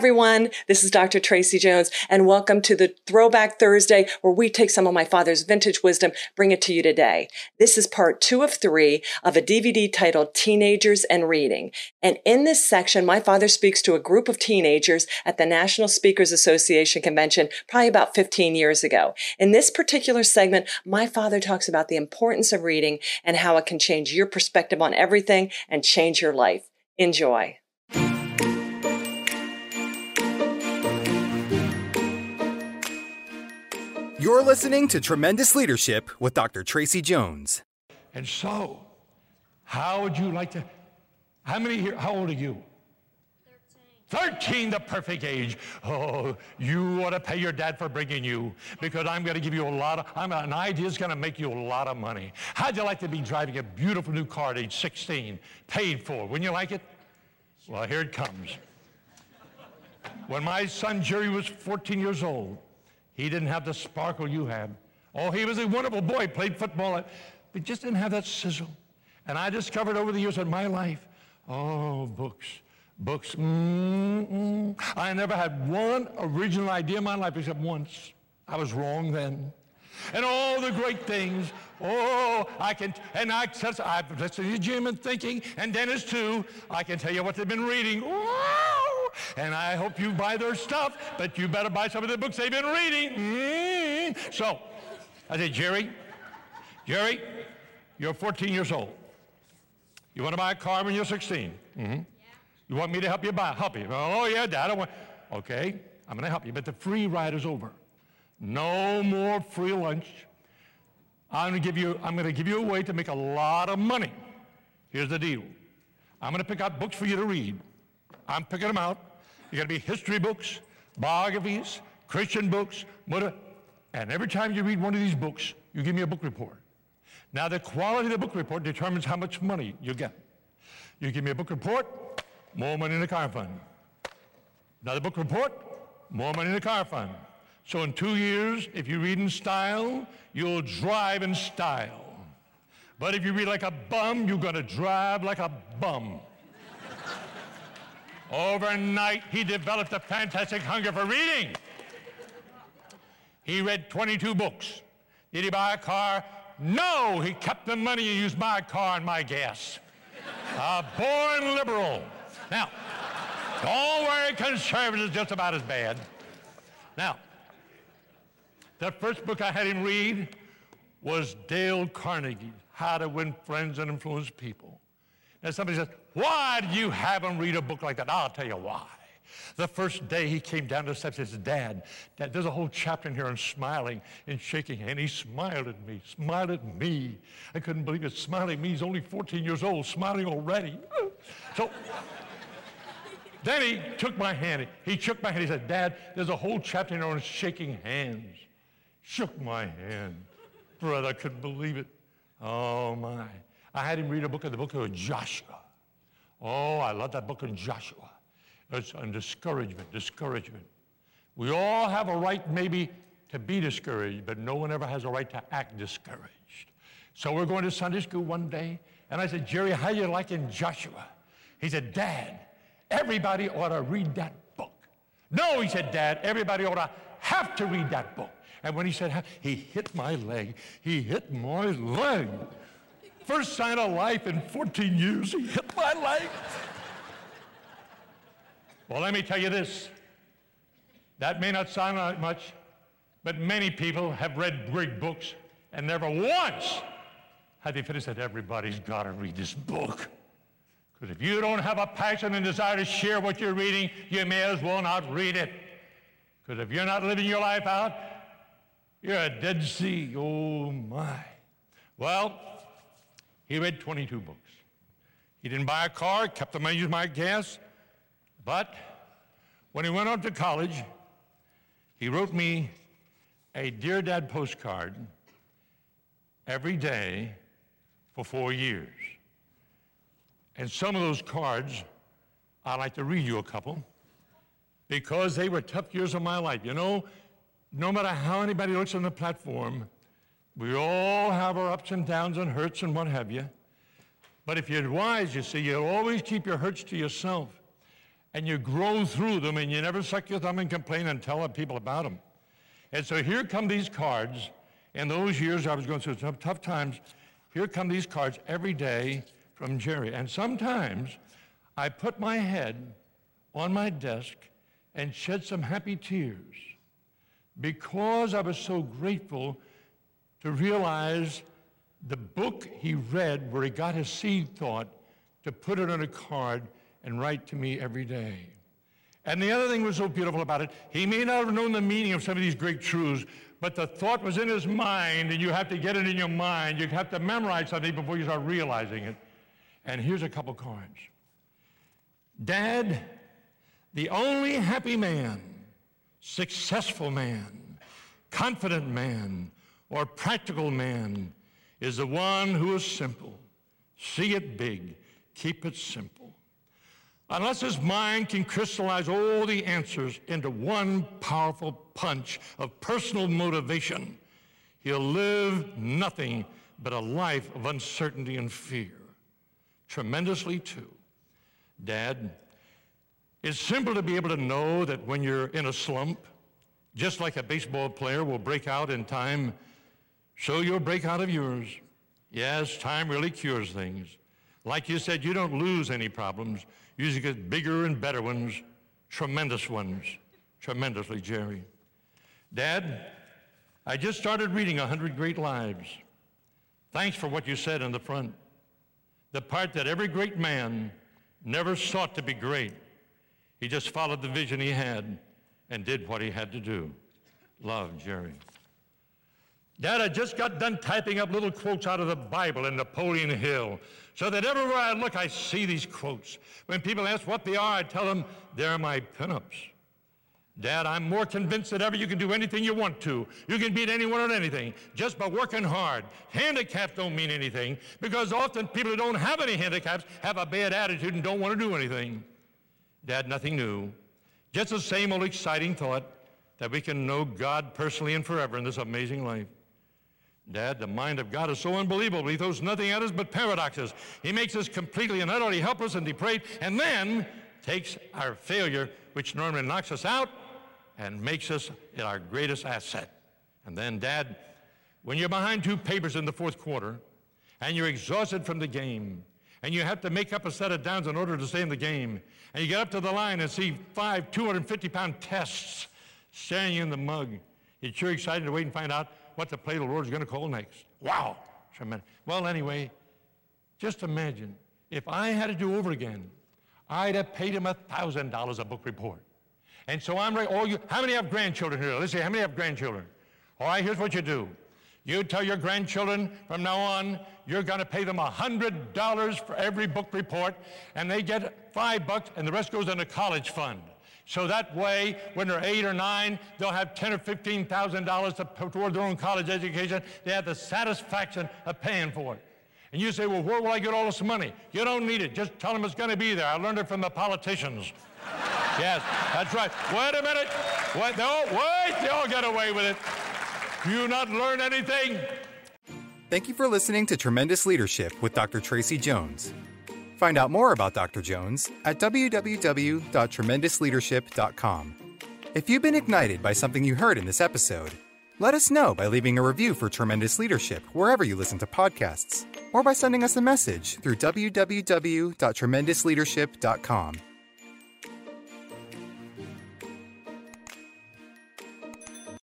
everyone. This is Dr. Tracy Jones, and welcome to the Throwback Thursday, where we take some of my father's vintage wisdom, bring it to you today. This is part two of three of a DVD titled Teenagers and Reading. And in this section, my father speaks to a group of teenagers at the National Speakers Association convention probably about 15 years ago. In this particular segment, my father talks about the importance of reading and how it can change your perspective on everything and change your life. Enjoy. You're listening to Tremendous Leadership with Dr. Tracy Jones. And so, how would you like to? How many here? How old are you? 13. 13, the perfect age. Oh, you ought to pay your dad for bringing you because I'm going to give you a lot of, I'm, an idea is going to make you a lot of money. How'd you like to be driving a beautiful new car at age 16, paid for? Wouldn't you like it? Well, here it comes. When my son Jerry was 14 years old, he didn't have the sparkle you had. Oh, he was a wonderful boy, played football, but just didn't have that sizzle. And I discovered over the years of my life, oh, books, books. Mm-mm. I never had one original idea in my life except once. I was wrong then. And all the great things, oh, I can, and I, I've listened to Jim and thinking, and Dennis too. I can tell you what they've been reading. Wow! And I hope you buy their stuff, but you better buy some of the books they've been reading. Mm. So I said, Jerry, Jerry, you're 14 years old. You want to buy a car when you're 16? Mm-hmm. You want me to help you buy? Help you? Oh yeah, Dad. I want. Okay, I'm going to help you, but the free ride is over. No more free lunch. I'm going to give you. I'm going to give you a way to make a lot of money. Here's the deal. I'm going to pick out books for you to read. I'm picking them out. You got to be history books, biographies, Christian books, and every time you read one of these books, you give me a book report. Now, the quality of the book report determines how much money you get. You give me a book report, more money in the car fund. Another book report, more money in the car fund. So in two years, if you read in style, you'll drive in style. But if you read like a bum, you're going to drive like a bum. Overnight, he developed a fantastic hunger for reading. He read 22 books. Did he buy a car? No, he kept the money and used my car and my gas. a born liberal. Now, don't worry, conservative is just about as bad. Now, the first book I had him read was Dale Carnegie, How to Win Friends and Influence People. And somebody says, why do you have him read a book like that? I'll tell you why. The first day he came down the steps, he says, Dad, Dad, there's a whole chapter in here on smiling and shaking hands. And He smiled at me, smiled at me. I couldn't believe it. Smiling at me. He's only 14 years old, smiling already. So then he took my hand. He shook my hand. He said, Dad, there's a whole chapter in here on shaking hands. Shook my hand. Brother, I couldn't believe it. Oh, my. I had him read a book of the book of Joshua. Oh, I love that book in Joshua. It's on discouragement, discouragement. We all have a right maybe to be discouraged, but no one ever has a right to act discouraged. So we're going to Sunday school one day, and I said, Jerry, how you liking Joshua? He said, Dad, everybody ought to read that book. No, he said, Dad, everybody ought to have to read that book. And when he said, he hit my leg. He hit my leg. First sign of life in 14 years, he hit my leg. well, let me tell you this. That may not sound like much, but many people have read great books and never once have they finished said, everybody's got to read this book. Because if you don't have a passion and desire to share what you're reading, you may as well not read it. Because if you're not living your life out, you're a dead sea. Oh, my. Well, he read 22 books. He didn't buy a car, kept the money to my gas. But when he went on to college, he wrote me a Dear Dad postcard every day for four years. And some of those cards, I'd like to read you a couple because they were tough years of my life. You know, no matter how anybody looks on the platform, we all have our ups and downs and hurts and what have you. But if you're wise, you see, you always keep your hurts to yourself. and you grow through them and you never suck your thumb and complain and tell people about them. And so here come these cards. In those years I was going through some tough times, here come these cards every day from Jerry. And sometimes I put my head on my desk and shed some happy tears because I was so grateful to realize the book he read where he got his seed thought to put it on a card and write to me every day. And the other thing was so beautiful about it, he may not have known the meaning of some of these great truths, but the thought was in his mind, and you have to get it in your mind. You have to memorize something before you start realizing it. And here's a couple cards. Dad, the only happy man, successful man, confident man, or practical man is the one who is simple. See it big, keep it simple. Unless his mind can crystallize all the answers into one powerful punch of personal motivation, he'll live nothing but a life of uncertainty and fear. Tremendously, too. Dad, it's simple to be able to know that when you're in a slump, just like a baseball player will break out in time, so you'll break out of yours. Yes, time really cures things. Like you said, you don't lose any problems. You just get bigger and better ones, tremendous ones. Tremendously, Jerry. Dad, I just started reading A Hundred Great Lives. Thanks for what you said in the front. The part that every great man never sought to be great. He just followed the vision he had and did what he had to do. Love, Jerry. Dad, I just got done typing up little quotes out of the Bible and Napoleon Hill so that everywhere I look, I see these quotes. When people ask what they are, I tell them they're my pinups. Dad, I'm more convinced than ever you can do anything you want to. You can beat anyone at anything just by working hard. Handicaps don't mean anything because often people who don't have any handicaps have a bad attitude and don't want to do anything. Dad, nothing new. Just the same old exciting thought that we can know God personally and forever in this amazing life. Dad, the mind of God is so unbelievable. He throws nothing at us but paradoxes. He makes us completely and utterly helpless and depraved, and then takes our failure, which normally knocks us out, and makes us our greatest asset. And then, Dad, when you're behind two papers in the fourth quarter, and you're exhausted from the game, and you have to make up a set of downs in order to stay in the game, and you get up to the line and see five 250 pound tests staring you in the mug, you're sure excited to wait and find out what the play of the Lord is going to call next. Wow. Tremendous. Well, anyway, just imagine if I had to do over again, I'd have paid him a $1,000 a book report. And so I'm right. Oh, All you, how many have grandchildren here? Let's see, how many have grandchildren? All right, here's what you do. You tell your grandchildren from now on, you're going to pay them $100 for every book report, and they get five bucks, and the rest goes into college fund. So that way, when they're eight or nine, they'll have ten or fifteen thousand dollars toward their own college education. They have the satisfaction of paying for it. And you say, well, where will I get all this money? You don't need it. Just tell them it's going to be there. I learned it from the politicians. yes, that's right. Wait a minute. Wait, no, wait. They all get away with it. Do you not learn anything? Thank you for listening to Tremendous Leadership with Dr. Tracy Jones. Find out more about Dr. Jones at www.tremendousleadership.com. If you've been ignited by something you heard in this episode, let us know by leaving a review for Tremendous Leadership wherever you listen to podcasts, or by sending us a message through www.tremendousleadership.com.